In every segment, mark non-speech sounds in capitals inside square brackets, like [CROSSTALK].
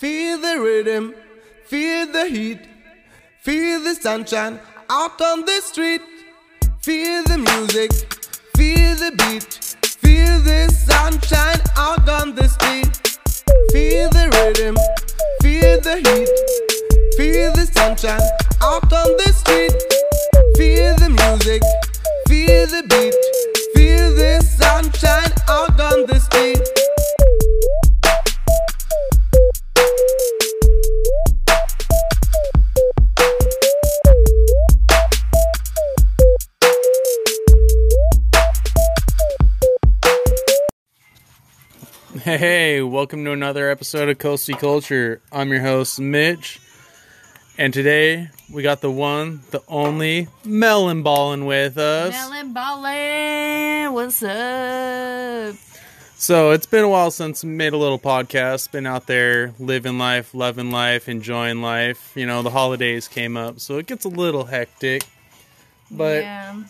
Feel the rhythm, feel the heat, feel the sunshine out on the street. Feel the music, feel the beat, feel the sunshine out on the street. Feel the rhythm, feel the heat, feel the sunshine out on the street. Feel the music, feel the beat, feel the sunshine out on the street. Hey, welcome to another episode of Coasty Culture. I'm your host, Mitch, and today we got the one, the only Melon Ballin with us. Melon Ballin', what's up? So it's been a while since we made a little podcast. Been out there living life, loving life, enjoying life. You know, the holidays came up, so it gets a little hectic. But yeah.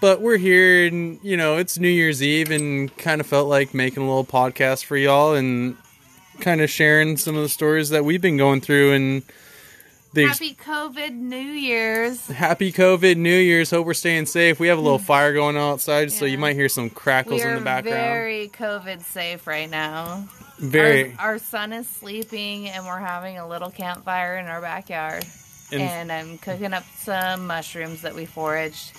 But we're here and you know it's new year's eve and kind of felt like making a little podcast for y'all and kind of sharing some of the stories that we've been going through and the Happy COVID New Year's. happy covid new year's hope we're staying safe we have a little [LAUGHS] fire going on outside so you might hear some crackles in the background very COVID safe right now. very Our, our son is sleeping, and we're having a little campfire in our backyard. And- And, I'm cooking up some mushrooms that we foraged.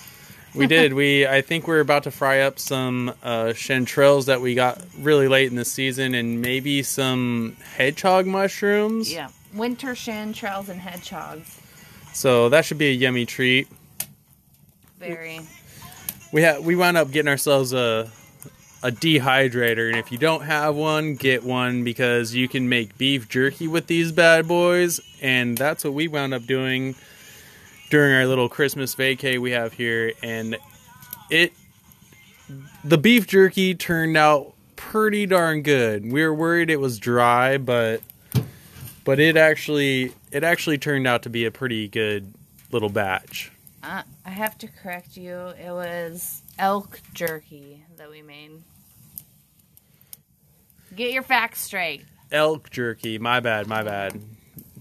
We did we i think we're about to fry up some uh chanterelles that we got really late in the season and maybe some hedgehog mushrooms Yeah. Winter chanterelles and hedgehogs. so that should be a yummy treat Very. we ha- we wound up getting ourselves a a dehydrator and if you don't have one get one because you can make beef jerky with these bad boys and that's what we wound up doing during our little christmas vacay we have here and it the beef jerky turned out pretty darn good we were worried it was dry but but it actually it actually turned out to be a pretty good little batch Uh, I have to correct you. It was elk jerky that we made. Get your facts straight. elk jerky. My bad, my bad.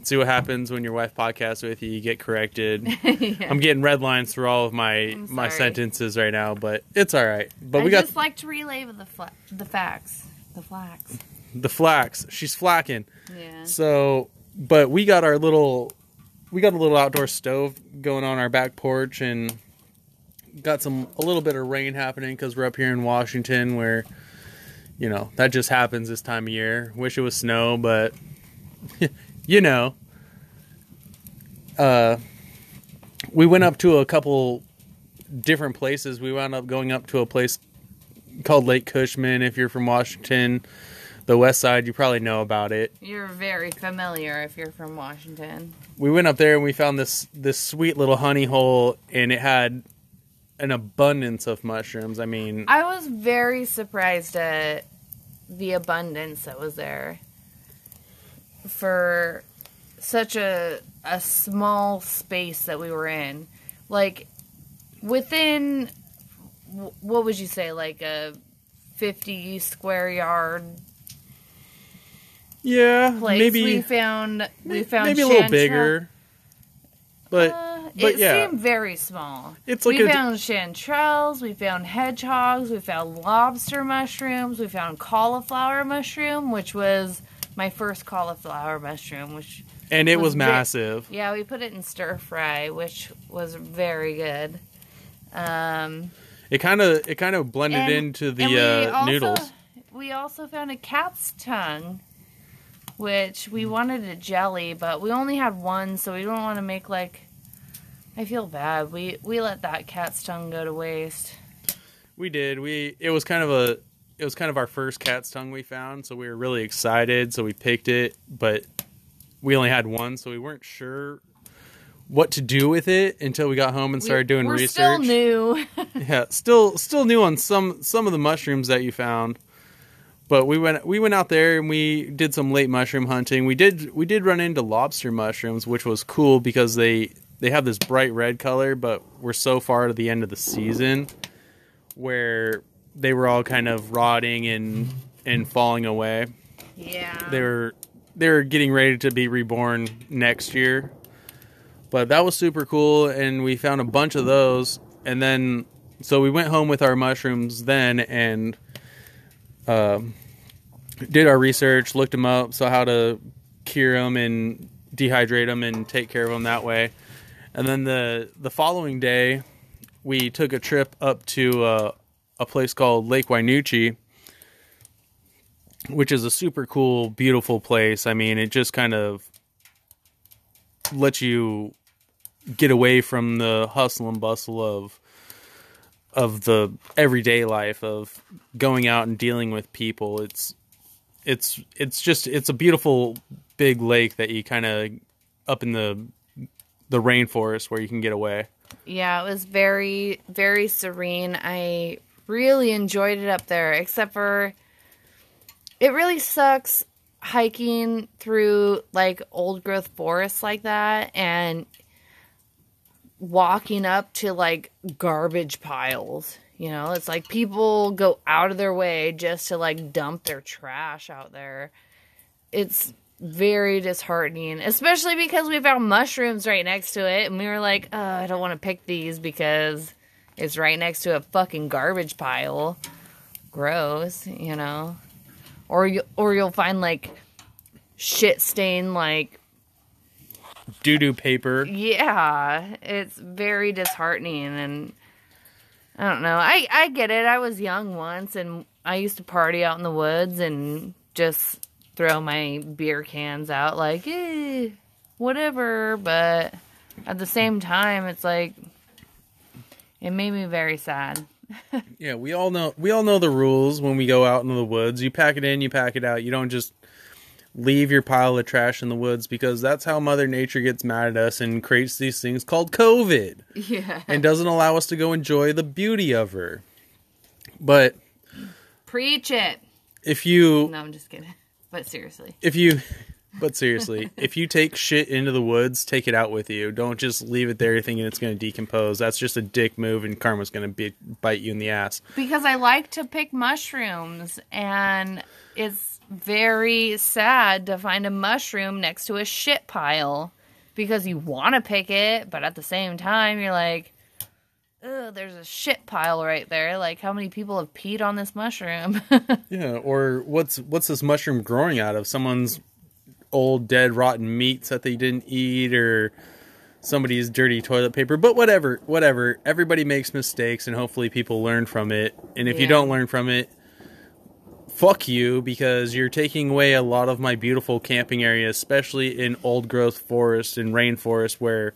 See what happens when your wife podcasts with you. You get corrected. [LAUGHS] I'm getting red lines through all of my my sentences right now, but it's all right. But I we got just like to relay the fla- the facts, the flax. the flax. She's flacking. Yeah. So, but we got our little we got a little outdoor stove going on our back porch and got some a little bit of rain happening because we're up here in Washington where you know that just happens this time of year. Wish it was snow, but [LAUGHS] you know. Uh, we went up to a couple different places. We wound up going up to a place called Lake Cushman. If you're from Washington, the west side, you probably know about it. You're very familiar if you're from Washington. we went up there and we found this this sweet little honey hole and it had an abundance of mushrooms i mean I was very surprised at the abundance that was there for such a a small space that we were in. Like within what would you say like a 50 square yard yeah place maybe we found we found maybe a little bigger but Uh, but it yeah seemed very small. It's like we a- found chanterelles, we found hedgehogs, we found lobster mushrooms, we found cauliflower mushroom, which was my first cauliflower mushroom. Which and it was was massive yeah, we put it in stir fry, which was very good. Um, it kind of it kind of blended and- into and the we uh, also- noodles We also found a cat's tongue, which we wanted a jelly, but we only had one, so we don't want to make like. I feel bad. We we let that cat's tongue go to waste. we did we it was kind of a it was kind of our first cat's tongue we found so we were really excited so we picked it but we only had one so we weren't sure what to do with it until we got home and started doing We're research still new. [LAUGHS] [LAUGHS] yeah, still still new on some some of the mushrooms that you found. But we went we went out there and we did some late mushroom hunting. We did we did run into lobster mushrooms, which was cool because they they have this bright red color, but we're so far to the end of the season where they were all kind of rotting and and falling away. yeah. They were they're getting ready to be reborn next year. But that was super cool, and we found a bunch of those. And then, so we went home with our mushrooms then, and um, did our research, looked them up, saw how to cure them and dehydrate them and take care of them that way. And then the the following day, we took a trip up to uh, a place called Lake Wynoochee, which is a super cool, beautiful place. I mean, it just kind of lets you get away from the hustle and bustle of of the everyday life of going out and dealing with people. It's it's it's just it's a beautiful big lake that you kind of up in the the rainforest where you can get away. Yeah, it was very, very serene. I really enjoyed it up there, except for it really sucks hiking through like old growth forests like that and walking up to like garbage piles. You know, it's like people go out of their way just to like dump their trash out there. It's very disheartening, especially because we found mushrooms right next to it, and we were like, oh, I don't want to pick these because it's right next to a fucking garbage pile. Gross, you know. Or you or you'll find like shit stain like Doo doo paper. yeah, it's very disheartening and I don't know. I I get it. I was young once and I used to party out in the woods and just throw my beer cans out like, eh, whatever, but at the same time it's like it made me very sad. [LAUGHS] Yeah, we all know we all know the rules when we go out into the woods. You pack it in, you pack it out. You don't just leave your pile of trash in the woods because that's how mother nature gets mad at us and creates these things called COVID Yeah. and doesn't allow us to go enjoy the beauty of her. But Preach it. if you No, I'm just kidding. But seriously. if you but seriously, if you take shit into the woods, take it out with you. Don't just leave it there thinking it's going to decompose. That's just a dick move and karma's going to be bite you in the ass. because I like to pick mushrooms, and it's very sad to find a mushroom next to a shit pile because you want to pick it, but at the same time, you're like, Ugh, there's a shit pile right there. Like, how many people have peed on this mushroom? [LAUGHS] Yeah, or what's what's this mushroom growing out of? Someone's old dead rotten meats that they didn't eat or somebody's dirty toilet paper. But whatever, whatever. Everybody makes mistakes and hopefully people learn from it. And if you don't learn from it, fuck you because you're taking away a lot of my beautiful camping areas, especially in old growth forest and rainforest where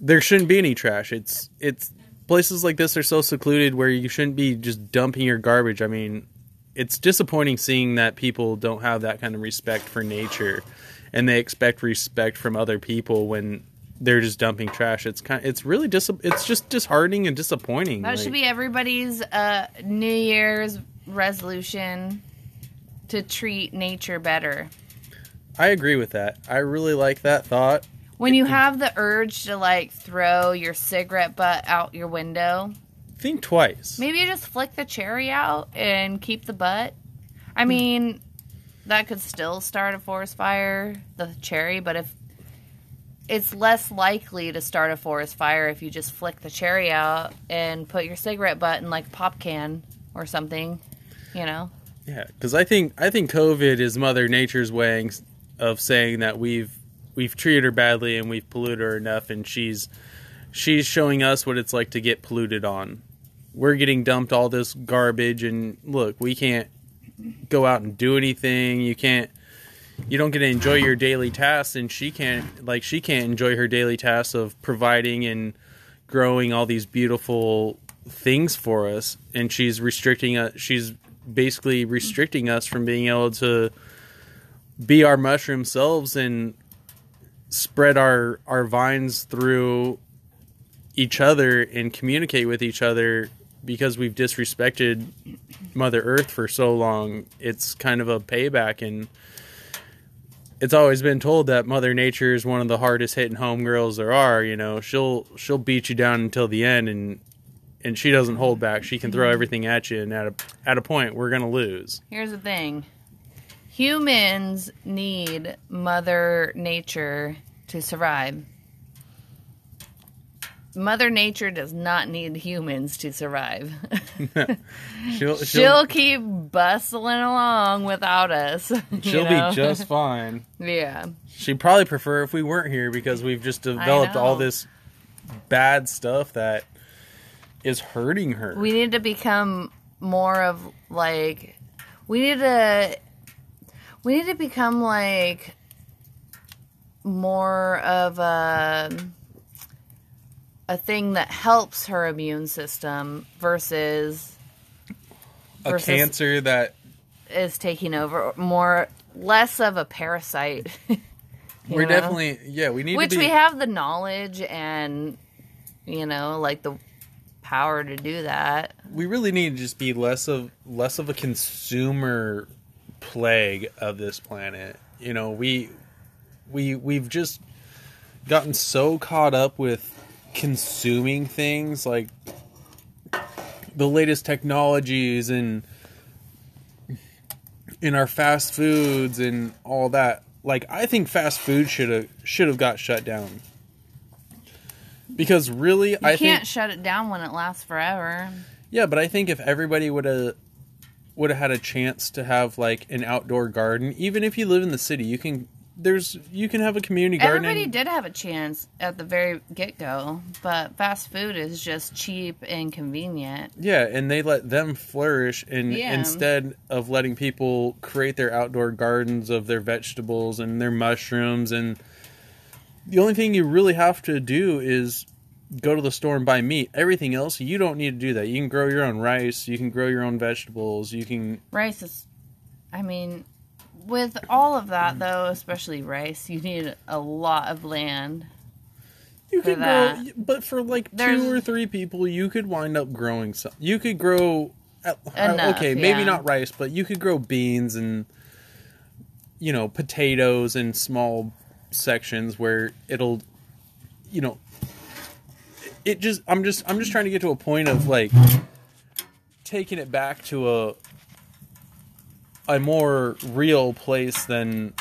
there shouldn't be any trash. It's it's places like this are so secluded where you shouldn't be just dumping your garbage. I mean, it's disappointing seeing that people don't have that kind of respect for nature and they expect respect from other people when they're just dumping trash. It's kind it's really dis- it's just disheartening and disappointing. that should be everybody's uh, New Year's resolution to treat nature better. I agree with that. I really like that thought. When you have the urge to like throw your cigarette butt out your window, Think twice. maybe you just flick the cherry out and keep the butt. I mean, that could still start a forest fire, the cherry, but if it's less likely to start a forest fire if you just flick the cherry out and put your cigarette butt in like pop can or something, you know? Yeah, because I think I think COVID is Mother Nature's way of saying that we've we've treated her badly and we've polluted her enough, and she's she's showing us what it's like to get polluted on. We're getting dumped all this garbage, and look, we can't go out and do anything. You can't. You don't get to enjoy your daily tasks, and she can't. Like she can't enjoy her daily tasks of providing and growing all these beautiful things for us, and she's restricting us. She's basically restricting us from being able to be our mushroom selves and spread our our vines through each other and communicate with each other because we've disrespected mother earth for so long it's kind of a payback. And it's always been told that mother nature is one of the hardest hitting homegirls there are you know. She'll she'll beat you down until the end and and she doesn't hold back. She can throw everything at you and at a at a point we're gonna lose. Here's the thing. Humans need Mother Nature to survive. Mother Nature does not need humans to survive. [LAUGHS] She'll, She'll she'll, keep bustling along without us. [LAUGHS] she'll know? be just fine. yeah. She'd probably prefer if we weren't here because we've just developed all this bad stuff that is hurting her. We need to become more of like we need to we need to become like more of a a thing that helps her immune system versus a versus- cancer that is taking over more less of a parasite [LAUGHS] we're know? definitely yeah we need which to be we have the knowledge and you know like the power to do that we really need to just be less of less of a consumer plague of this planet. You know, we we we've just gotten so caught up with consuming things like the latest technologies and in our fast foods and all that. Like I think fast food should have should have got shut down. Because really you I can't think shut it down when it lasts forever yeah, but I think if everybody would have would have had a chance to have like an outdoor garden, even if you live in the city, you can there's you can have a community garden. Everybody did have a chance at the very get go, but fast food is just cheap and convenient. Yeah, and they let them flourish and Yeah. instead of letting people create their outdoor gardens of their vegetables and their mushrooms and the only thing you really have to do is go to the store and buy meat. Everything else you don't need to do that. You can grow your own rice, you can grow your own vegetables, you can Rice is, I mean, with all of that though, especially rice, you need a lot of land. You could grow, but for like There's- two or three people, you could wind up growing some. You could grow, uh, Enough, okay, maybe yeah. not rice, but you could grow beans and you know potatoes in small sections where it'll, you know, it just. I'm just. I'm just trying to get to a point of like taking it back to a a more real place than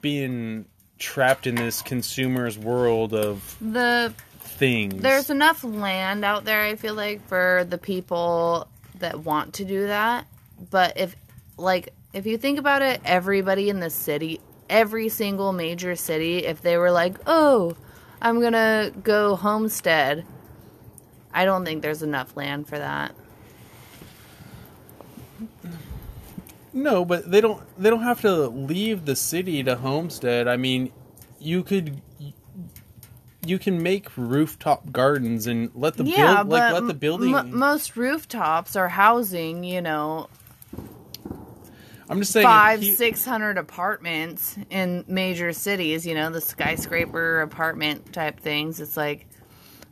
being trapped in this consumer's world of The things. there's enough land out there. I feel like for the people that want to do that, but if like if you think about it, everybody in the city, every single major city, if they were like, "Oh, I'm gonna go homestead," I don't think there's enough land for that. No, but they don't. They don't have to leave the city to homestead. I mean, you could. You can make rooftop gardens and let the yeah, build, but like let the building. m- most rooftops are housing, you know, I'm just saying, five, you- six hundred apartments in major cities. You know, the skyscraper apartment type things. It's like,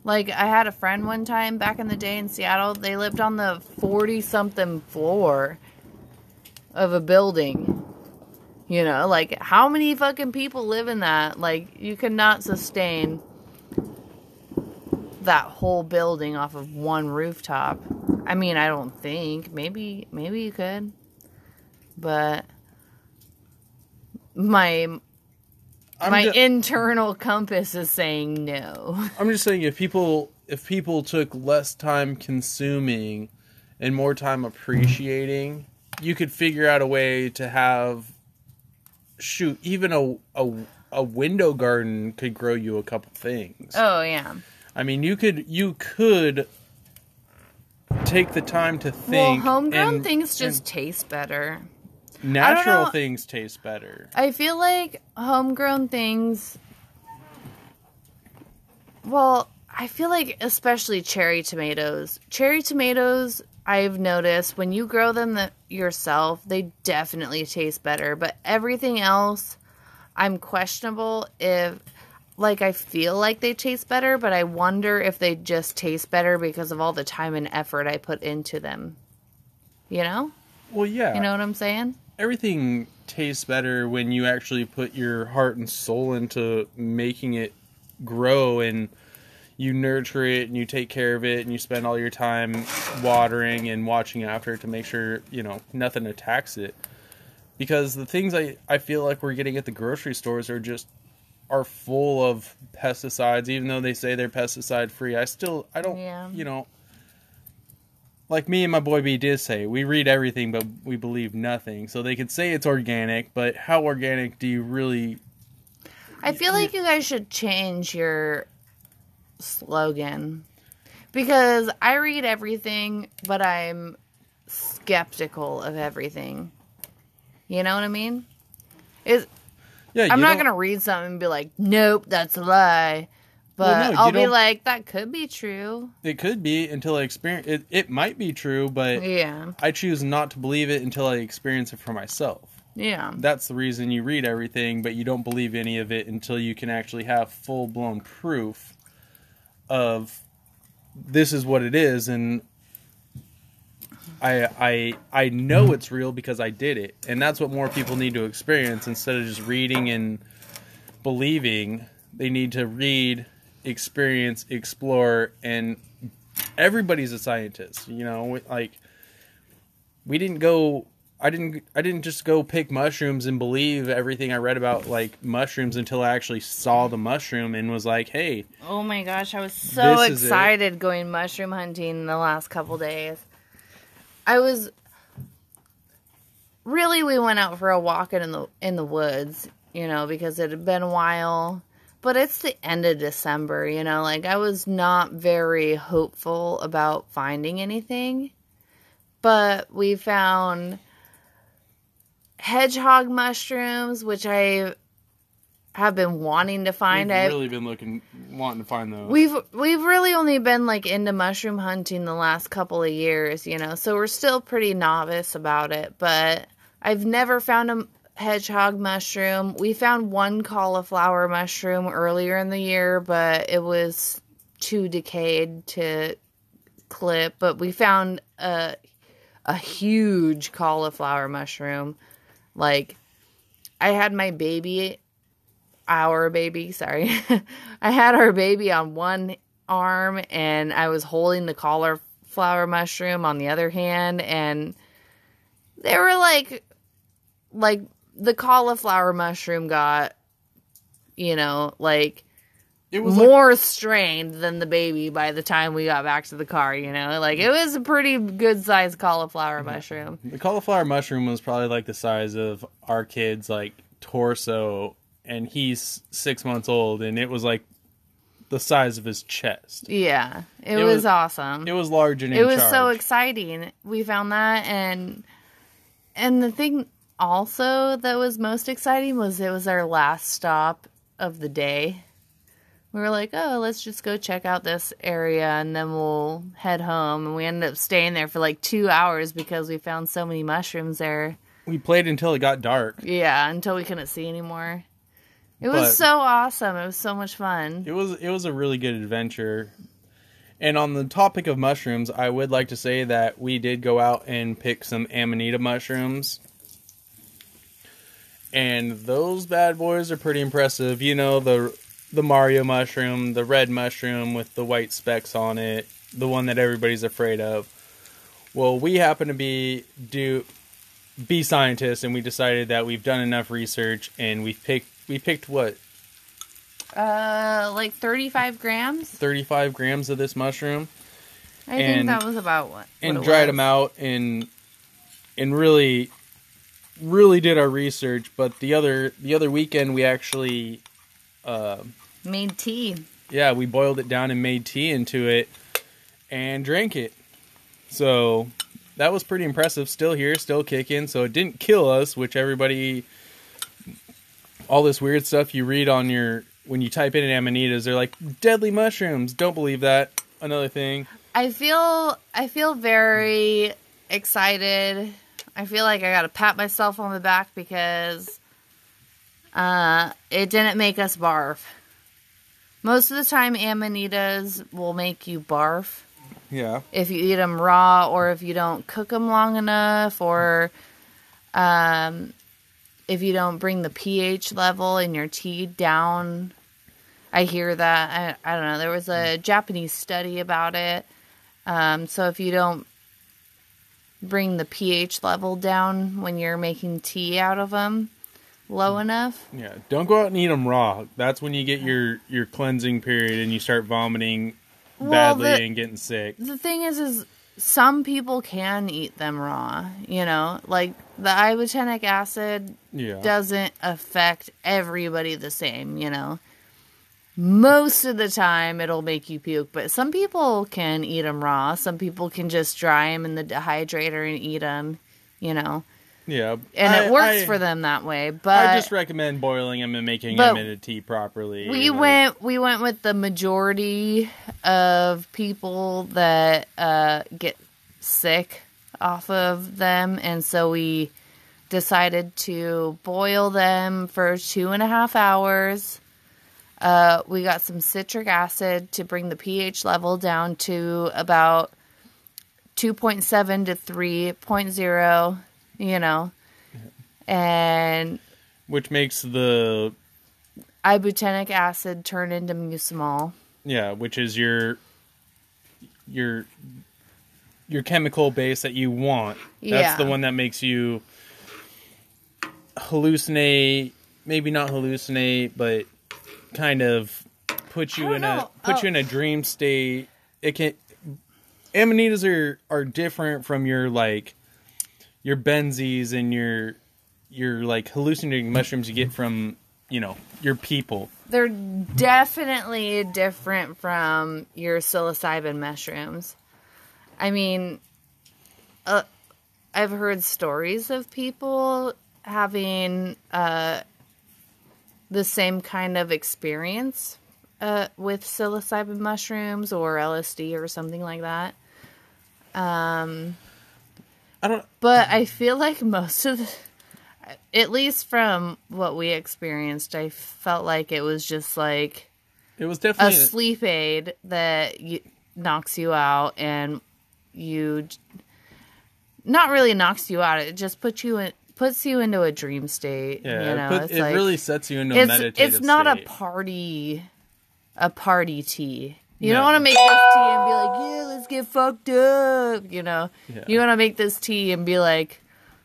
like I had a friend one time back in the day in Seattle. They lived on the forty something floor of a building. You know, like how many fucking people live in that? Like you cannot sustain that whole building off of one rooftop. I mean, I don't think. Maybe maybe you could. But my I'm my internal compass is saying no. [LAUGHS] I'm just saying if people if people took less time consuming and more time appreciating, you could figure out a way to have shoot even a a, a window garden could grow you a couple things. Oh yeah. I mean, you could you could take the time to think. Well, homegrown and- things just and taste better. natural things taste better. I feel like homegrown things. Well, I feel like especially cherry tomatoes. Cherry tomatoes, I've noticed when you grow them the, yourself, they definitely taste better. But everything else, I'm questionable if. Like, I feel like they taste better, but I wonder if they just taste better because of all the time and effort I put into them. You know? Well, yeah. You know what I'm saying? everything tastes better when you actually put your heart and soul into making it grow and you nurture it and you take care of it and you spend all your time watering and watching after it to make sure you know nothing attacks it. Because the things I, I feel like we're getting at the grocery stores are just are full of pesticides. Even though they say they're pesticide free i still i don't Yeah. you know like me and my boy b did say we read everything but we believe nothing. So they could say it's organic but how organic do you really I feel like you guys should change your slogan because I read everything, but I'm skeptical of everything. You know what I mean? Is yeah I'm not don't- gonna read something and be like, "Nope, that's a lie," but Well, no, I'll be don't- like, "That could be true." it could be until i experience it it might be true but Yeah, i choose not to believe it until i experience it for myself yeah, that's the reason you read everything, but you don't believe any of it until you can actually have full blown proof of this is what it is, and I I I know mm-hmm. it's real because I did it, and that's what more people need to experience instead of just reading and believing. They need to read, experience, explore, and everybody's a scientist. You know, like we didn't go I didn't I didn't just go pick mushrooms and believe everything I read about like mushrooms until I actually saw the mushroom and was like, "Hey, Oh my gosh, I was so This is it. excited going mushroom hunting the last couple days. I was really we went out for a walk in the in the woods, you know, because it had been a while. But it's the end of December, you know, like I was not very hopeful about finding anything. But we found hedgehog mushrooms, which I have been wanting to find. I've really been looking wanting to find those." We've we've really only been like into mushroom hunting the last couple of years, you know. So we're still pretty novice about it, but I've never found a hedgehog mushroom. We found one cauliflower mushroom earlier in the year, but it was too decayed to clip, but we found a a huge cauliflower mushroom. Like I had my baby our baby, sorry. [LAUGHS] I had our baby on one arm and I was holding the cauliflower mushroom on the other hand and they were like like the cauliflower mushroom got you know, like it was like, more strained than the baby by the time we got back to the car, you know? Like it was a pretty good sized cauliflower mushroom. the cauliflower mushroom was probably like the size of our kid's like torso and he's 6 months old and it was like the size of his chest. Yeah. It, It was, was- awesome. It was large and it was so exciting. We found that and and the thing also that was most exciting was it was our last stop of the day. We were like, "Oh, let's just go check out this area and then we'll head home." And we ended up staying there for like 2 hours because we found so many mushrooms there. we played until it got dark. Yeah, until we couldn't see anymore. It But- was so awesome. It was so much fun. It was it was a really good adventure. And on the topic of mushrooms, I would like to say that we did go out and pick some amanita mushrooms. And those bad boys are pretty impressive. You know the the Mario mushroom, the red mushroom with the white specks on it, the one that everybody's afraid of. Well, we happen to be do be scientists and we decided that we've done enough research and we've picked we picked what Uh like 35 grams? 35 grams of this mushroom I think And- that was about what. and what dried was. them out and and really really did our research but the other the other weekend we actually uh Made tea. yeah we boiled it down and made tea into it and drank it so that was pretty impressive still here still kicking so it didn't kill us which everybody all this weird stuff you read on your when you type in amanitas they're like deadly mushrooms don't believe that another thing I feel I feel very excited. I feel like I got to pat myself on the back because uh, it didn't make us barf. Most of the time, amanitas will make you barf yeah if you eat them raw or if you don't cook them long enough or um, if you don't bring the pH level in your tea down. I hear that. I, I don't know. There was a Japanese study about it. Um, so if you don't bring the pH level down when you're making tea out of them low enough. Yeah, don't go out and eat them raw. That's when you get your your cleansing period and you start vomiting Well, badly the- and getting sick. The thing is, is some people can eat them raw. You know, like the ibotenic acid Yeah. doesn't affect everybody the same. You know, most of the time it'll make you puke, but some people can eat them raw. Some people can just dry them in the dehydrator and eat them. You know, yeah. and I- it works I- for them that way. But I just recommend boiling them and making them into tea properly. we went we went with the majority of people that uh, get sick off of them and so we decided to boil them for two and a half hours uh, we got some citric acid to bring the ph level down to about 2.7 to 3.0 you know and which makes the ibotenic acid turn into muscimol. yeah, which is your your your chemical base that you want. That's Yeah. the one that makes you hallucinate, maybe not hallucinate, but kind of put you in a put Oh. you in a dream state. It can amanitas are are different from your like your benzies and your your like hallucinating mushrooms you get from you know your people. They're definitely different from your psilocybin mushrooms. I mean, uh, I've heard stories of people having uh, the same kind of experience uh, with psilocybin mushrooms or LSD or something like that. Um, I don't But I feel like most of the, at least from what we experienced, I felt like it was just like it was definitely a sleep aid that you, knocks you out and you not really knocks you out. It just puts you in puts you into a dream state. Yeah, you know, it, put, it like really sets you into a it's meditative it's not state. a party, a party tea. You No. don't want to make this tea and be like, yeah, let's get fucked up. You know, Yeah. you want to make this tea and be like,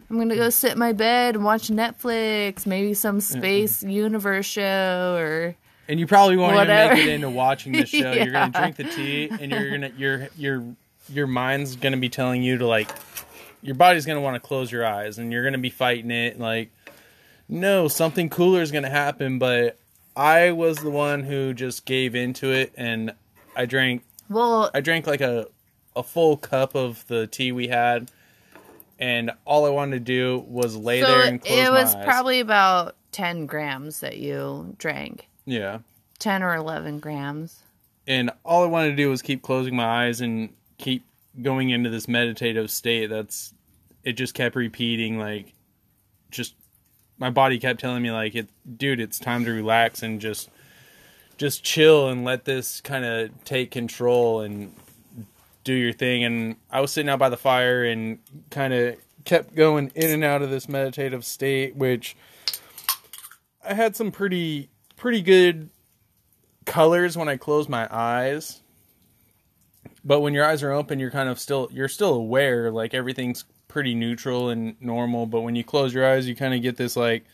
I'm gonna go sit in my bed and watch Netflix, maybe some space universe show or and you probably won't Whatever. even make it into watching the [LAUGHS] show. You're gonna drink the tea, and you're gonna your your your mind's gonna be telling you to like your body's gonna want to close your eyes, and you're gonna be fighting it like no, something cooler is gonna happen. But I was the one who just gave into it, and I drank well, I drank like a a full cup of the tea we had, and all I wanted to do was lay so there and close my eyes. it my was eyes. probably about ten grams that you drank, yeah. ten or eleven grams. and all I wanted to do was keep closing my eyes and keep going into this meditative state. That's it. Just kept repeating, like, just my body kept telling me, like, it, dude, it's time to relax and just, just chill and let this kind of take control and do your thing. And I was sitting out by the fire and kind of kept going in and out of this meditative state, which I had some pretty, pretty good colors when I close my eyes. But when your eyes are open, you're kind of still you're still aware, like everything's pretty neutral and normal. But when you close your eyes, you kind of get this like,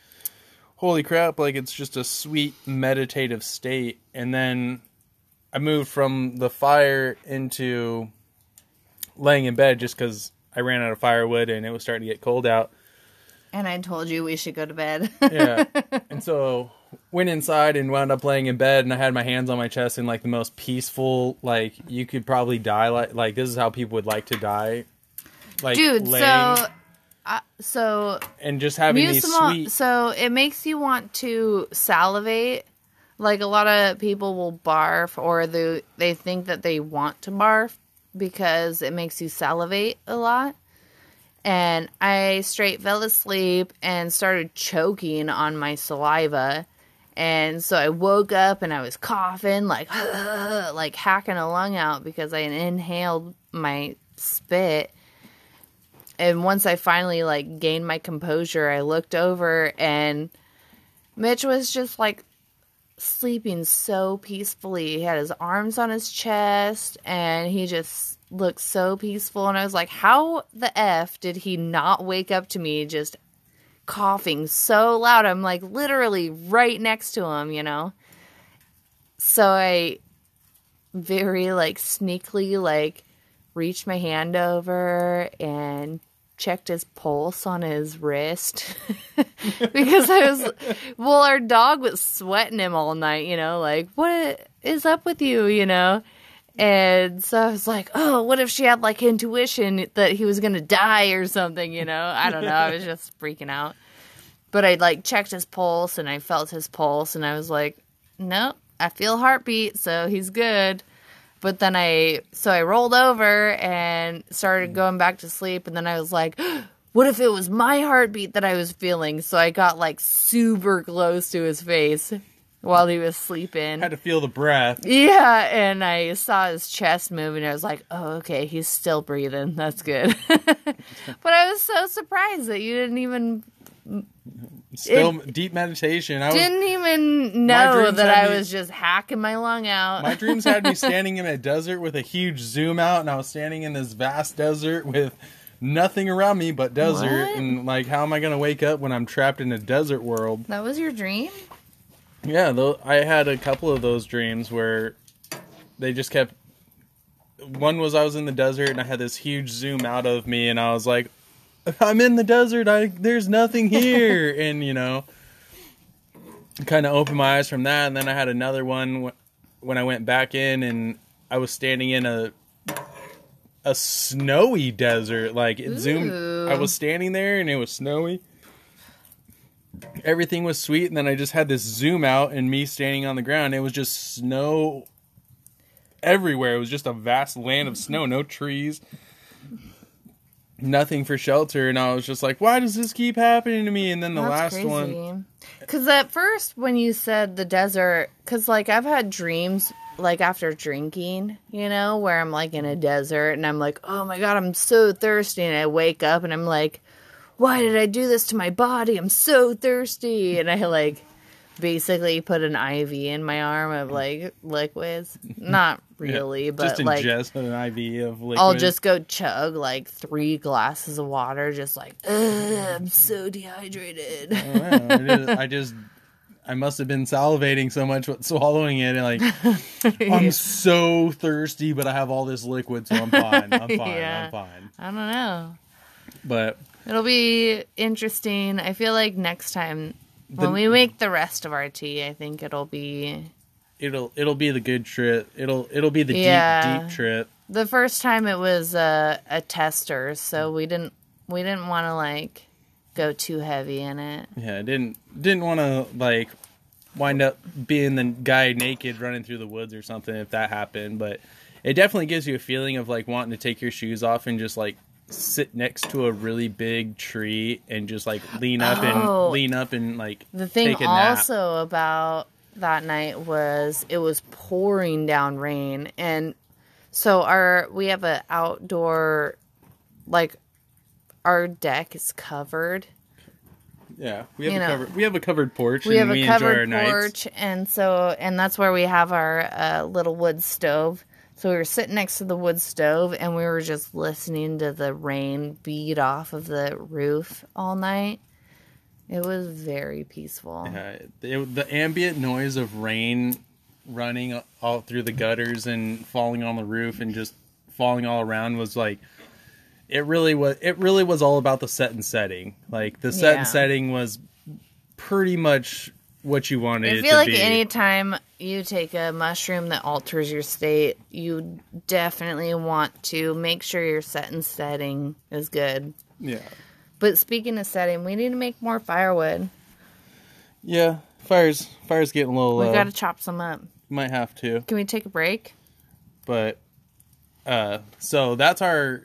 holy crap! Like it's just a sweet meditative state. And then I moved from the fire into laying in bed just because I ran out of firewood and it was starting to get cold out. And I told you we should go to bed. yeah. [LAUGHS] And so went inside and wound up laying in bed and I had my hands on my chest in like the most peaceful like you could probably die like like this is how people would like to die. Like Dude, laying so uh, so and just having these sweet so it makes you want to salivate. Like a lot of people will barf, or they they think that they want to barf because it makes you salivate a lot. And I straight fell asleep and started choking on my saliva. And so I woke up and I was coughing, like [LAUGHS] like hacking a lung out because I inhaled my spit and once I finally like gained my composure, I looked over and Mitch was just like sleeping so peacefully. He had his arms on his chest and he just looked so peaceful and I was like, how the F did he not wake up to me just coughing so loud? I'm like literally right next to him, you know? So I very like sneakily like reached my hand over and checked his pulse on his wrist [LAUGHS] because I was well our dog was sweating him all night, you know, like what is up with you, you know? And so I was like, oh, what if she had like intuition that he was going to die or something, you know? I don't know. I was just freaking out. But I like checked his pulse and I felt his pulse and I was like, nope, I feel heartbeat, so he's good. But then I, so I rolled over and started mm. going back to sleep. And then I was like, [GASPS] what if it was my heartbeat that I was feeling? So I got like super close to his face while he was sleeping. Had to feel the breath. Yeah, and I saw his chest move, and I was like, "Oh, okay, he's still breathing. That's good." [LAUGHS] but I was so surprised that you didn't even Still deep meditation. I didn't even know that I me- was just hacking my lung out. my dreams had me [LAUGHS] standing in a desert with a huge zoom out, and I was standing in this vast desert with nothing around me but desert. What? And like, how am I going to wake up when I'm trapped in a desert world? that was your dream? Yeah, though I had a couple of those dreams where they just kept. One was I was in the desert and I had this huge zoom out of me, and I was like, "I'm in the desert. I there's nothing here," [LAUGHS] and you know, kind of opened my eyes from that. And then I had another one wh- when I went back in, and I was standing in a a snowy desert. Like it zoomed. I was standing there, and it was snowy everything was sweet and then i just had this zoom out and me standing on the ground it was just snow everywhere it was just a vast land of snow no trees nothing for shelter and i was just like why does this keep happening to me? And then the last one. Because at first, when you said the desert, because like I've had dreams like after drinking, you know, where I'm like in a desert and I'm like, oh my god, I'm so thirsty, and I wake up and I'm like, why did I do this to my body? I'm so thirsty, and I like basically put an IV in my arm of mm. like liquids, not [LAUGHS] really, but just like. ingest an iv of liquid I'll just go chug like three glasses of water, just like, I'm so dehydrated. Oh, wow, I just- i just i must have been salivating so much with swallowing it and like [LAUGHS] i'm so thirsty but i have all this liquid so i'm fine i'm [LAUGHS] fine Yeah. i'm fine I don't know. but It'll be interesting. I feel like next time when we make the rest of our tea, I think it'll be it'll it'll be the good trip. It'll it'll be the Yeah. deep deep trip. the first time it was a, a tester, so we didn't we didn't want to like go too heavy in it. Yeah, I didn't didn't want to like wind up being the guy naked running through the woods or something if that happened, but it definitely gives you a feeling of like wanting to take your shoes off and just like sit next to a really big tree and just like lean up Oh. and lean up and like The thing take a nap. also about that night was it was pouring down rain and so our we have a outdoor like our deck is covered. Yeah, we have you a know. covered we have a covered porch We and have we a enjoy our covered nights. porch and so and that's where we have our uh, little wood stove. So we were sitting next to the wood stove and we were just listening to the rain beat off of the roof all night. It was very peaceful. Uh, it, the ambient noise of rain running all through the gutters and falling on the roof and just falling all around was like it really was it really was all about the set and setting like the set Yeah. and setting was pretty much what you wanted I it feel to like be anytime you take a mushroom that alters your state, you definitely want to make sure your set and setting is good. yeah But speaking of setting, we need to make more firewood. yeah fires fires getting a little We low got to chop some up. might have to Can we take a break? but uh so that's our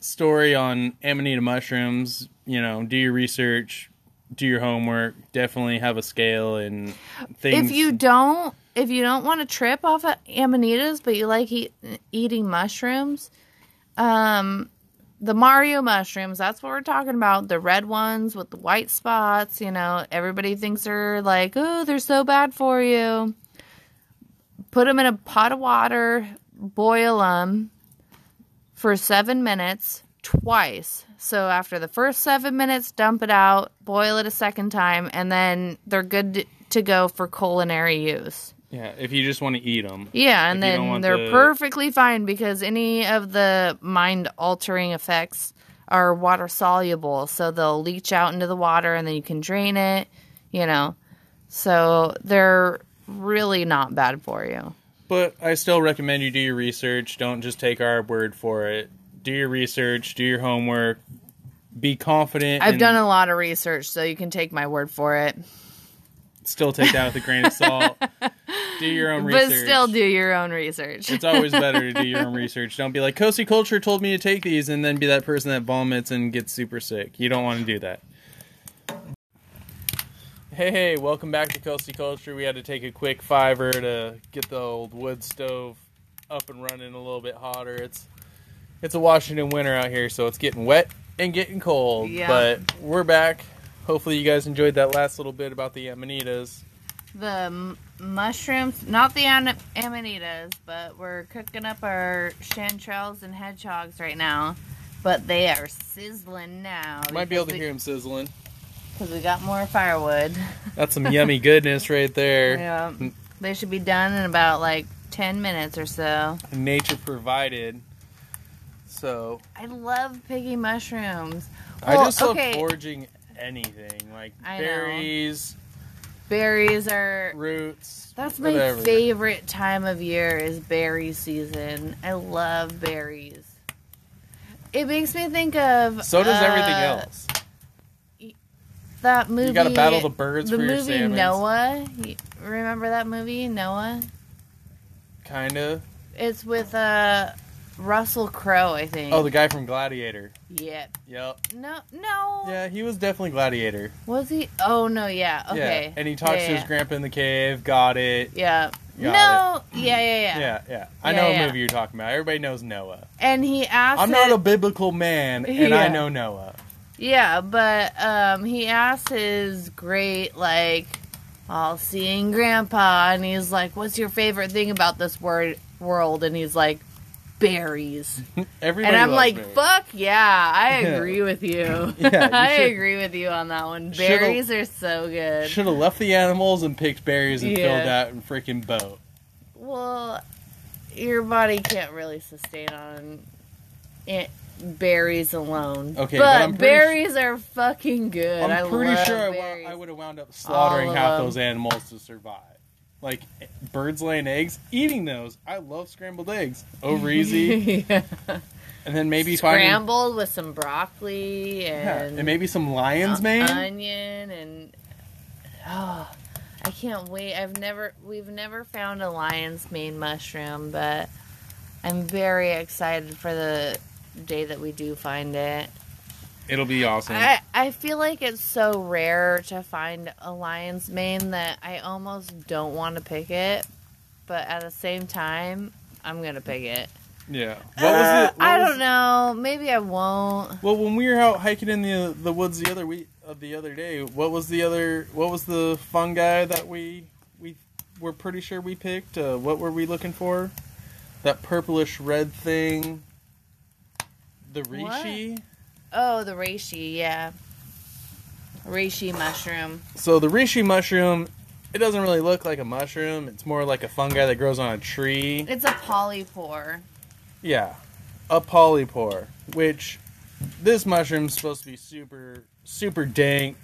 story on amanita mushrooms you know do your research do your homework definitely have a scale and things If you don't, if you don't want to trip off of amanitas, but you like eat, eating mushrooms, um, the Mario mushrooms, that's what we're talking about. The red ones with the white spots, you know, everybody thinks they're like, oh, they're so bad for you. Put them in a pot of water, boil them, for seven minutes twice. So after the first seven minutes, dump it out, boil it a second time, and then they're good to go for culinary use. Yeah, if you just want to eat them. Yeah, and If then they're the- perfectly fine because any of the mind altering effects are water soluble, so they'll leach out into the water and then you can drain it, you know. So they're really not bad for you. But I still recommend you do your research. Don't just take our word for it. Do your research, do your homework, be confident. I've and done a lot of research, so you can take my word for it. Still take that with a grain of salt. [LAUGHS] do your own research. But still do your own research. It's always better to do your own [LAUGHS] research. Don't be like, Coasty Culture told me to take these, and then be that person that vomits and gets super sick. You don't want to do that. Hey, hey, welcome back to Coasty Culture. We had to take a quick fiver to get the old wood stove up and running a little bit hotter. It's it's a Washington winter out here, so it's getting wet and getting cold. Yeah. But we're back. Hopefully, you guys enjoyed that last little bit about the amanitas. the m- mushrooms, not the an- amanitas, but we're cooking up our chanterelles and hedgehogs right now. But they are sizzling now. You might be able to hear them sizzling. because we got more firewood. [LAUGHS] That's some yummy goodness right there. [LAUGHS] Yeah, they should be done in about like ten minutes or so. nature provided. So I love piggy mushrooms. I Well, just love okay. foraging anything like I know. berries, Berries are. roots. That's my whatever. favorite time of year is berry season. I love berries. It makes me think of So does everything uh, else. That movie. You gotta battle the birds The for your movie. Noah. Remember that movie Noah? Kind of. It's with uh Russell Crowe, I think. Oh, the guy from Gladiator. Yep. Yep. No, no. Yeah, he was definitely Gladiator. Was he? Oh no, yeah. Okay. Yeah. And he talks Yeah, to yeah, his grandpa in the cave. Got it. Yeah. Got no. Yeah, yeah, yeah, Yeah, yeah. I know a movie you're talking about. Everybody knows Noah. And he asked. I'm not it- a biblical man, and I know Noah. Yeah, but um, he asked his great like all-seeing grandpa, and he's like, "What's your favorite thing about this word world?" And he's like, "Berries." [LAUGHS] Everybody and I'm like, berries. "Fuck yeah, I [LAUGHS] Yeah. agree with you. [LAUGHS] Yeah, you I agree with you on that one. Berries are so good." Should have left the animals and picked berries and Yeah. filled that freaking boat. Well, your body can't really sustain on it, berries alone. Okay, but, but berries are fucking good. I'm pretty sure I, berries. I would have wound up slaughtering half them. those animals to survive. Like birds laying eggs, eating those. I love scrambled eggs. [LAUGHS] Over easy, yeah. and then maybe finding Scrambled with some broccoli yeah, and, and maybe some lion's o- mane. onion and oh, I can't wait. I've never we've never found a lion's mane mushroom, but I'm very excited for the day that we do find it. It'll be awesome. I, I feel like it's so rare to find a lion's mane that I almost don't want to pick it, but at the same time, I'm gonna pick it. yeah. What was Uh, it? what I was- don't know. Maybe I won't. Well, when we were out hiking in the the woods the other week, uh, the other day, what was the other? What was the fungi that we we were pretty sure we picked? Uh, what were we looking for? That purplish red thing. The reishi. Oh, the reishi, yeah. Reishi mushroom. So the reishi mushroom, it doesn't really look like a mushroom. It's more like a fungi that grows on a tree. It's a polypore. Yeah, a polypore, which this mushroom's supposed to be super super dank,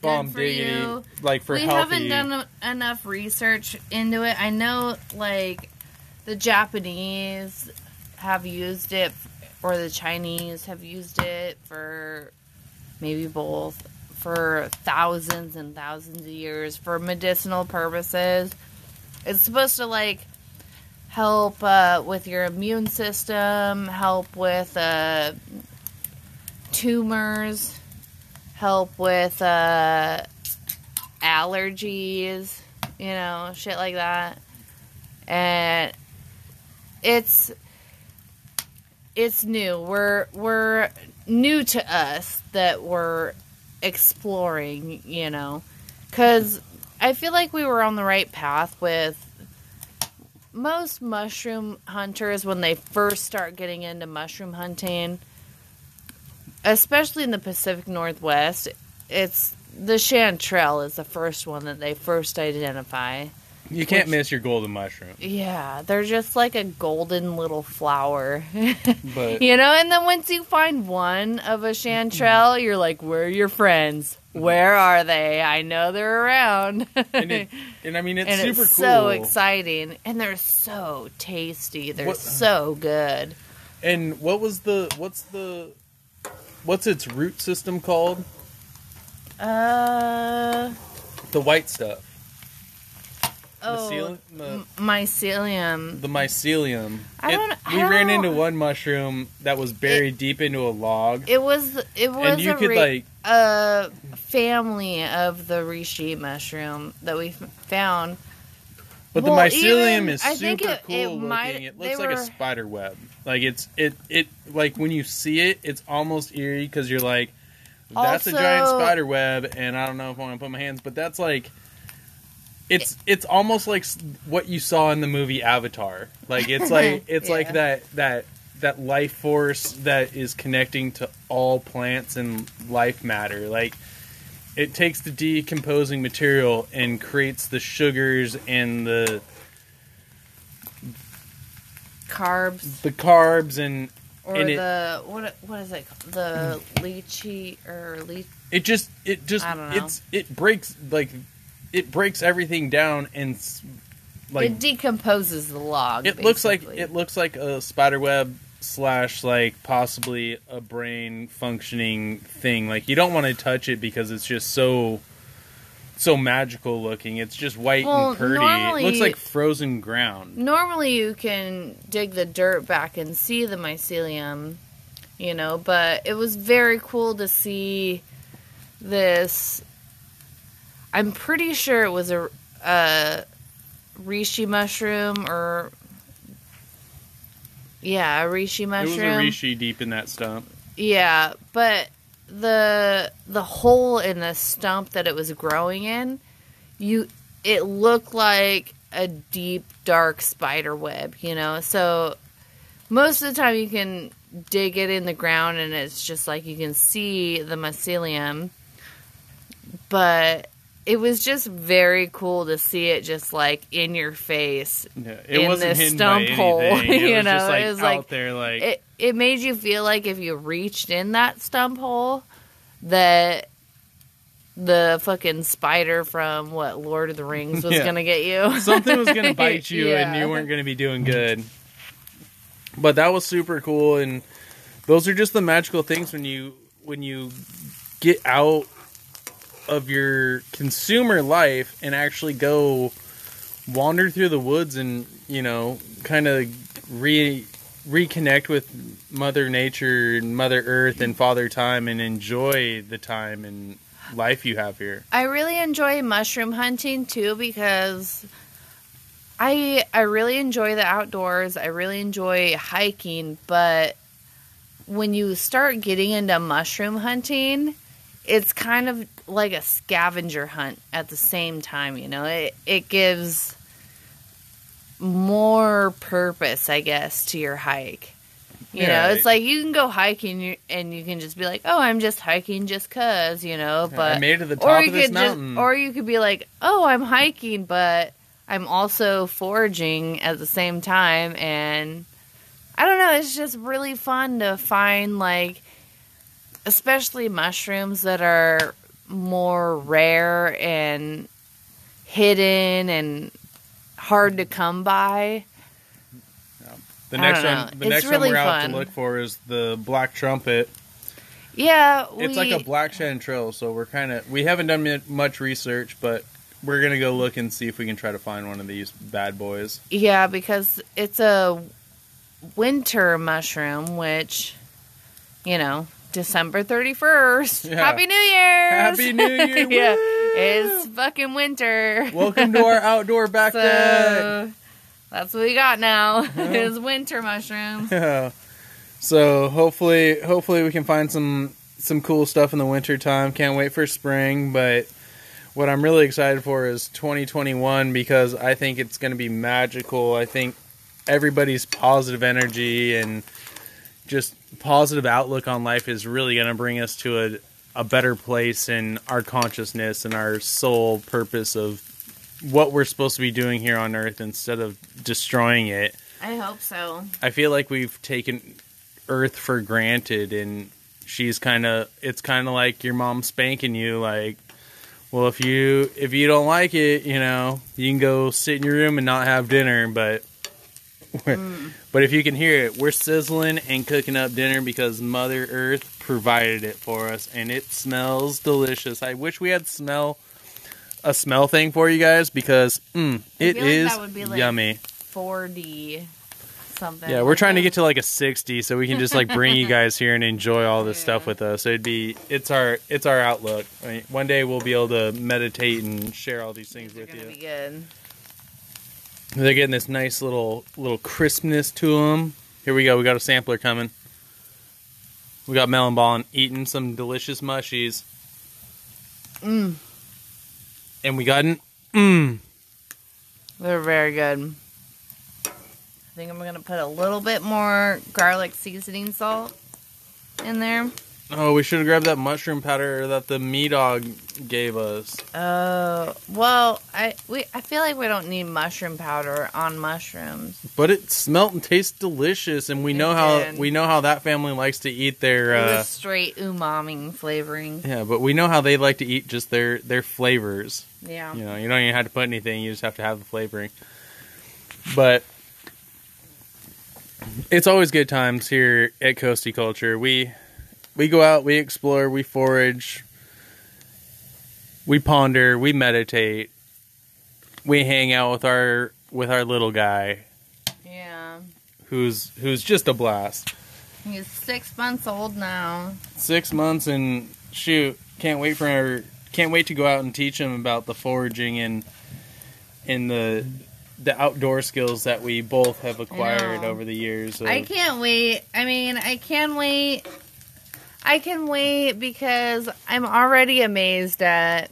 bomb you. like for we healthy. haven't done enough research into it. I know, like, the Japanese have used it, or the Chinese have used it for maybe both for thousands and thousands of years for medicinal purposes. It's supposed to, like, help uh, with your immune system, help with uh, tumors, help with uh, allergies, you know, shit like that. And it's it's new. We're we're new to us that we're exploring, you know, cuz I feel like we were on the right path with most mushroom hunters when they first start getting into mushroom hunting, especially in the Pacific Northwest, it's the chanterelle is the first one that they first identify. You can't miss your golden mushroom. Yeah, they're just like a golden little flower. [LAUGHS] But you know, and then once you find one of a chanterelle, you're like, where are your friends? Where are they? I know they're around. and, it, [LAUGHS] and I mean it's and super it's cool. so exciting, and they're so tasty. They're What- so good. And what was the what's the what's its root system called? Uh The white stuff. Oh, Mycelium? The, mycelium. the mycelium. I don't- I we don't ran know. into one mushroom that was buried deep into a log. It was it was and you a could re- like a family of the reishi mushroom that we found. But Well, the mycelium even- is I super think it- cool it looking. might- it looks like a spider web. Like it's it it like when you see it, it's almost eerie because you're like, that's a giant spider web, and I don't know if I want to put my hands, but that's like. It's it's almost like what you saw in the movie Avatar. Like it's like [LAUGHS] it's like that that that life force that is connecting to all plants and life matter. Like it takes the decomposing material and creates the sugars and the Carbs the carbs and or And it- the what what is it? called? The mm. lychee or leech. it just it just I don't know. it's it breaks like it breaks everything down and like it decomposes the log. it looks like it looks like a spider web slash like possibly a brain functioning thing like you don't want to touch it because it's just so so magical looking it's just white Well, and pretty it looks like frozen ground Normally, you can dig the dirt back and see the mycelium, you know, but it was very cool to see this. I'm pretty sure it was a, a reishi mushroom or. Yeah, a reishi mushroom. it was a reishi deep in that stump Yeah, but the the hole in the stump that it was growing in, you it looked like a deep dark spider web, you know. So most of the time you can dig it in the ground and it's just like you can see the mycelium. But it was just very cool to see it just like in your face yeah, it In wasn't this stump hole. It [LAUGHS] you was just know, like it was out like- there like it it made you feel like if you reached in that stump hole that the fucking spider from what Lord of the Rings was [LAUGHS] Yeah. gonna get you. [LAUGHS] something was gonna bite you and you weren't gonna be doing good. But that was super cool, and those are just the magical things when you when you get out of your consumer life and actually go wander through the woods and you know kind of re reconnect with mother nature and mother earth and father time and enjoy the time and life you have here I really enjoy mushroom hunting too because I I really enjoy the outdoors. I really enjoy hiking, but when you start getting into mushroom hunting, it's kind of like a scavenger hunt at the same time, you know. It it gives more purpose, I guess, to your hike. You Yeah, know, it's like you can go hiking and you can just be like, "Oh, I'm just hiking just cuz," you know, but i made it to the or top you of this could mountain just or you could be like oh i'm hiking but i'm also foraging at the same time and i don't know it's just really fun to find like especially mushrooms that are more rare and hidden and hard to come by The I next one, the It's next really one we're out fun. to look for is the black trumpet. yeah It's like a black chanterelle, so we're kind of we haven't done much research, but we're gonna go look and see if we can try to find one of these bad boys. Yeah, because it's a winter mushroom, which, you know, December 31st. Yeah. Happy New Year! Happy New Year! [LAUGHS] yeah, it's fucking winter. Welcome to our outdoor back deck. that's what we got now is [LAUGHS] winter mushrooms. Yeah. So hopefully, hopefully we can find some some cool stuff in the winter time. Can't wait for spring, but what I'm really excited for is 2021 because I think it's going to be magical. I think everybody's positive energy and just positive outlook on life is really going to bring us to a a better place in our consciousness and our soul purpose of what we're supposed to be doing here on earth instead of destroying it. I hope so. I feel like we've taken earth for granted and she's kind of it's kind of like your mom spanking you like well if you if you don't like it, you know, you can go sit in your room and not have dinner, but [LAUGHS] but if you can hear it, we're sizzling and cooking up dinner because Mother Earth provided it for us, and it smells delicious. I wish we had smell a smell thing for you guys because mm, it like is that would be, like, yummy. 4D something. Yeah, we're trying to get to like a sixty, so we can just like bring you [LAUGHS] guys here and enjoy all this stuff with us. It'd be it's our it's our outlook. I mean, one day we'll be able to meditate and share all these things They're with you. be good. They're getting this nice little little crispness to them. Here we go. We got a sampler coming. We got melon ball and eating some delicious mushies, Mm, and we got an mmm. they're very good. I think I'm gonna put a little bit more garlic seasoning salt in there. Oh, we should have grabbed that mushroom powder that the me dog gave us. Oh well, I we I feel like we don't need mushroom powder on mushrooms. But it smelt and tastes delicious, and we It know how we know how that family likes to eat their. Uh, straight umami flavoring. yeah, but we know how they like to eat just their their flavors. Yeah. You know, you don't even have to put anything; you just have to have the flavoring. But it's always good times here at Coasty Culture. We we go out, we explore, we forage, we ponder, we meditate, we hang out with our with our little guy Yeah. who's who's just a blast. He's six months old now. Six months and shoot, can't wait for our, can't wait to go out and teach him about the foraging and and the the outdoor skills that we both have acquired over the years. Of, I can't wait. I mean, I can wait. I can wait because I'm already amazed at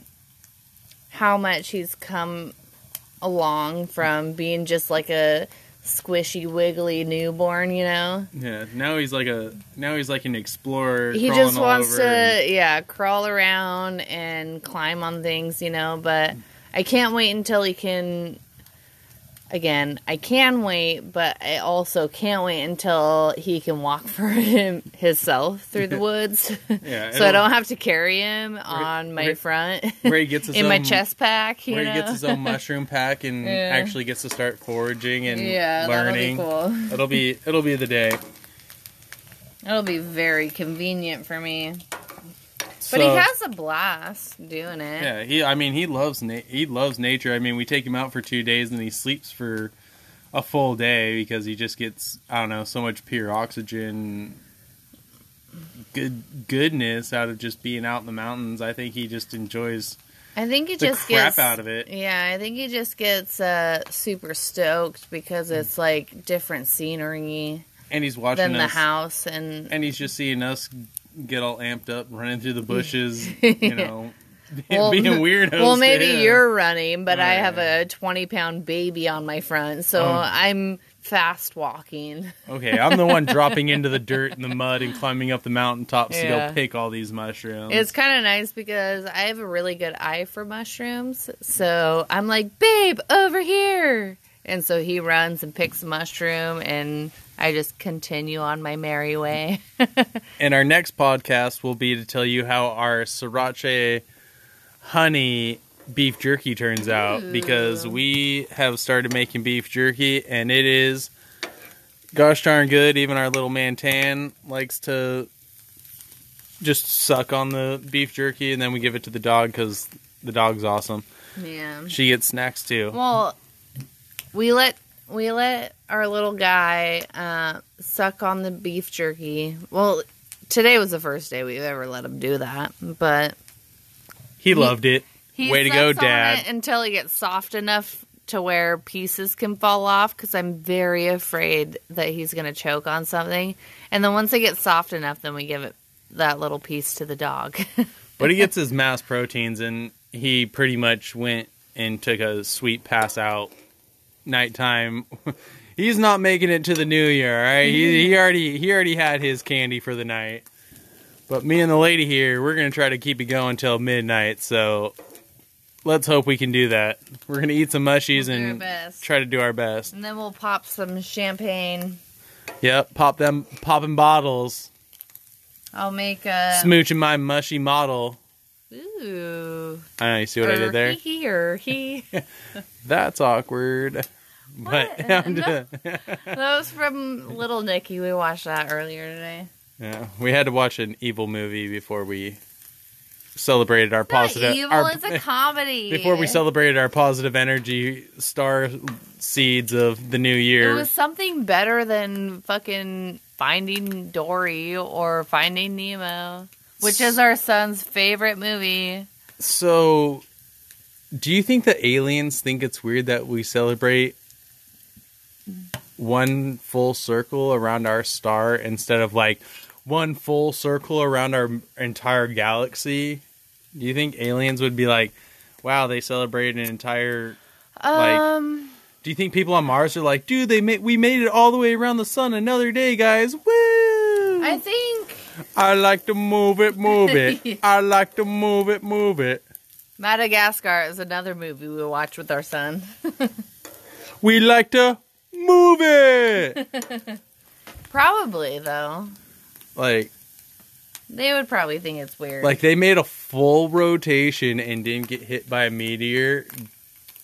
how much he's come along from being just like a squishy, wiggly newborn, you know? Yeah, now he's like a now he's like an explorer. He just wants to, and- yeah, crawl around and climb on things, you know, but mm. I can't wait until he can. Again, I can wait, but I also can't wait until he can walk [LAUGHS] for him himself through the woods, [LAUGHS] [LAUGHS] yeah, so I don't have to carry him on my where- front where he gets his in my chest pack. Where know? he gets his own mushroom pack and Yeah. actually gets to start foraging and yeah, learning. that'll be cool. It'll be it'll be the day. It'll be very convenient for me. So- But he has a blast doing it. Yeah, he. I mean, he loves na- he loves nature. I mean, we take him out for two days and he sleeps for a full day because he just gets I don't know so much pure oxygen, good goodness out of just being out in the mountains. I think he just enjoys I think he the just crap gets out of it. Yeah, I think he just gets uh, super stoked because it's like different scenery And he's watching than the house, and and he's just seeing us get all amped up, running through the [LAUGHS] bushes. You know, [LAUGHS] Well, being weirdos. well, maybe you're running, but I Oh, have a 20 pound baby on my front, so Oh. I'm fast walking. [LAUGHS] Okay, I'm the one dropping into the dirt and the mud and climbing up the mountaintops to go pick all these mushrooms. It's kind of nice because I have a really good eye for mushrooms, so I'm like, babe, over here. And so he runs and picks a mushroom, and I just continue on my merry way. [LAUGHS] And our next podcast will be to tell you how our sriracha honey beef jerky turns out Ooh. because we have started making beef jerky and it is gosh darn good. Even our little man Tan likes to just suck on the beef jerky and then we give it to the dog because the dog's awesome. Yeah. She gets snacks too. Well, we let we let our little guy uh, suck on the beef jerky. Well, today was the first day we've ever let him do that, but He loved it. he Way to go, Dad. it until he gets soft enough to where pieces can fall off. Because I'm very afraid that he's gonna choke on something. And then once they get soft enough, then we give it that little piece to the dog. [LAUGHS] But he gets his mass proteins and he pretty much went and took a sweet pass out nighttime. [LAUGHS] He's not making it to the new year, right? He, he mm-hmm. already he already had his candy for the night. But me and the lady here, we're gonna try to keep it going till midnight. So let's hope we can do that. We're gonna eat some mushies We'll and try to do our best. And then we'll pop some champagne. Yep, pop them popping bottles, I'll make a. smooching my mushy model. Ooh. I know you see what I did er, there. He, he or he. [LAUGHS] That's awkward. But What? [LAUGHS] I'm No. just- [LAUGHS] that was from Little Nicky. We watched that earlier today. yeah, we had to watch an evil movie before we celebrated our Not positive. evil. our- it's a comedy. before we celebrated our positive energy star seeds of the new year, It was something better than fucking Finding Dory or Finding Nemo, which is our son's favorite movie. So, do you think the aliens think it's weird that we celebrate one full circle around our star instead of like one full circle around our entire galaxy? Do you think aliens would be like, "Wow, they celebrated an entire"? Like- Um, Do you think people on Mars are like, "Dude, they made we made it all the way around the sun another day, guys"? Woo! I think I like to move it, move it. [LAUGHS] I like to move it, move it. Madagascar is another movie we watch with our son. [LAUGHS] We like to move it. [LAUGHS] Probably though, like, they would probably think it's weird. like they made a full rotation and didn't get hit by a meteor.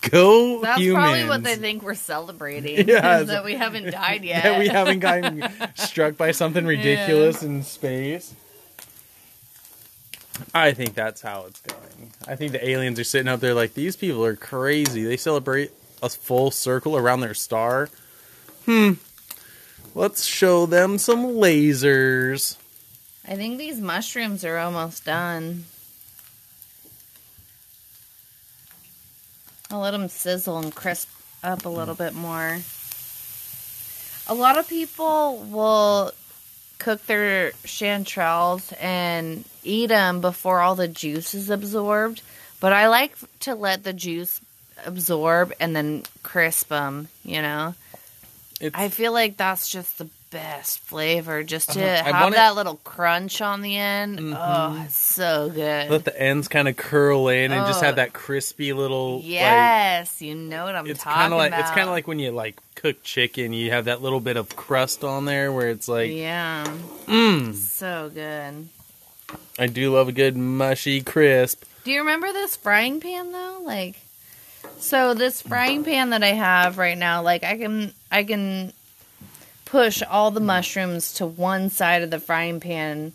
Go that's humans! probably what they think we're celebrating. [LAUGHS] Yeah, is that we haven't died yet. [LAUGHS] that we haven't gotten [LAUGHS] struck by something ridiculous in space. I think that's how it's going. I think the aliens are sitting up there like these people are crazy. They celebrate a full circle around their star. Hmm. Let's show them some lasers. I think these mushrooms are almost done. I'll let them sizzle and crisp up a mm. little bit more. A lot of people will cook their chanterelles and eat them before all the juice is absorbed, but I like to let the juice absorb and then crisp them, you know? It's, I feel like that's just the best flavor, just to Uh-huh. Have that little crunch on the end. Mhm. Oh, it's so good. let the ends kind of curl in and just Oh. have that crispy little like yes, you know what I'm it's talking kind of like about. it's kind of like when you like cook chicken you have that little bit of crust on there where it's like yeah, mm, so good. i do love a good mushy crisp Do you remember this frying pan though? Like, so this frying pan that I have right now, like I can I can push all the mushrooms to one side of the frying pan,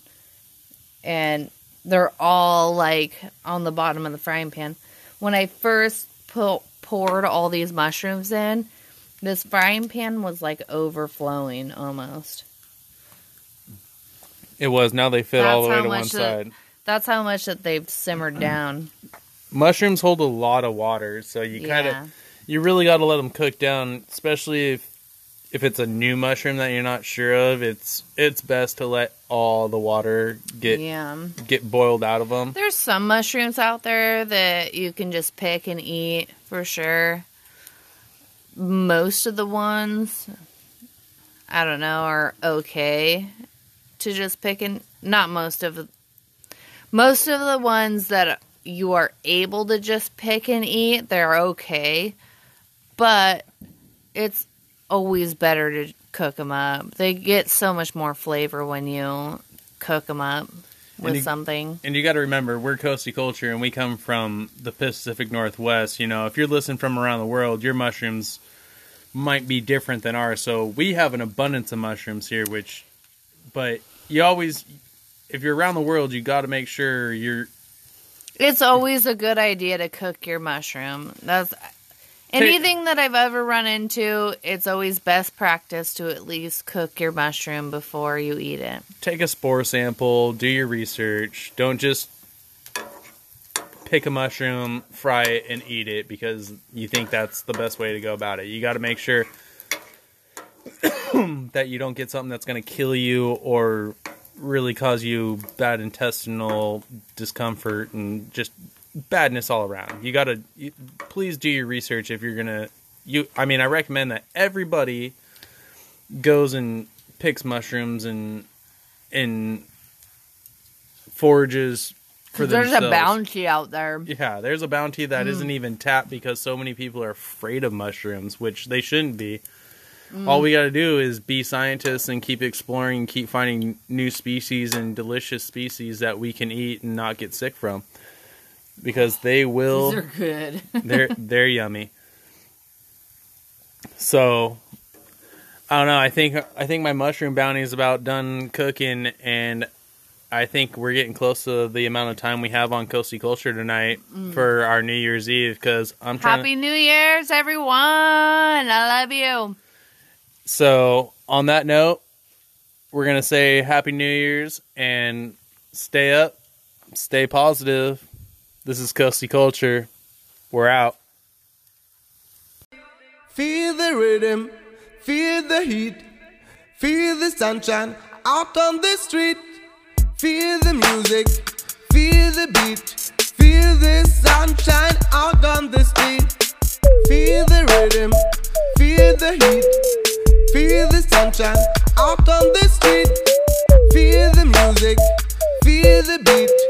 and they're all like on the bottom of the frying pan. When I first poured all these mushrooms in, this frying pan was like overflowing almost. it was now they fit all the way to one side That's how much that they've simmered down. mushrooms hold a lot of water so you kind of yeah. you really got to let them cook down especially if if it's a new mushroom that you're not sure of it's it's best to let all the water get yeah. get boiled out of them There's some mushrooms out there that you can just pick and eat for sure. Most of the ones, I don't know, are okay to just pick and not most of the most of the ones that you are able to just pick and eat, they're okay. But it's always better to cook them up. They get so much more flavor when you cook them up with you- something. And you got to remember, we're coastal culture, and we come from the Pacific Northwest. You know, if you're listening from around the world, your mushrooms might be different than ours. So we have an abundance of mushrooms here, which, but you always, if you're around the world, you got to make sure you're. It's always a good idea to cook your mushroom. That's anything that I've ever run into. It's always best practice to at least cook your mushroom before you eat it. Take a spore sample, do your research. Don't just pick a mushroom, fry it, and eat it because you think that's the best way to go about it. You got to make sure [COUGHS] that you don't get something that's going to kill you or really cause you bad intestinal discomfort and just badness all around. You gotta you, please do your research if you're gonna. You, I mean, I recommend that everybody goes and picks mushrooms and and forages for themselves. There's a bounty out there. Yeah, there's a bounty that Mm. not even tapped because so many people are afraid of mushrooms, which they shouldn't be. Mm. All we got to do is be scientists and keep exploring, keep finding new species and delicious species that we can eat and not get sick from. Because they will These are good. [LAUGHS] they're they're yummy. So I don't know. I think I think my mushroom bounty is about done cooking, and I think we're getting close to the amount of time we have on Coasty Culture tonight mm. for our New Year's Eve. Because I'm trying. Happy New Year's, everyone! I love you. So on that note, we're gonna say Happy New Year's and stay up, stay positive. This is Coasty Culture. We're out. Feel the rhythm, feel the heat, feel the sunshine out on the street. Feel the music, feel the beat, feel the sunshine out on the street. Feel the rhythm, feel the heat, feel the sunshine out on the street. Feel the music, feel the beat,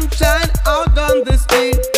sunshine out on the street.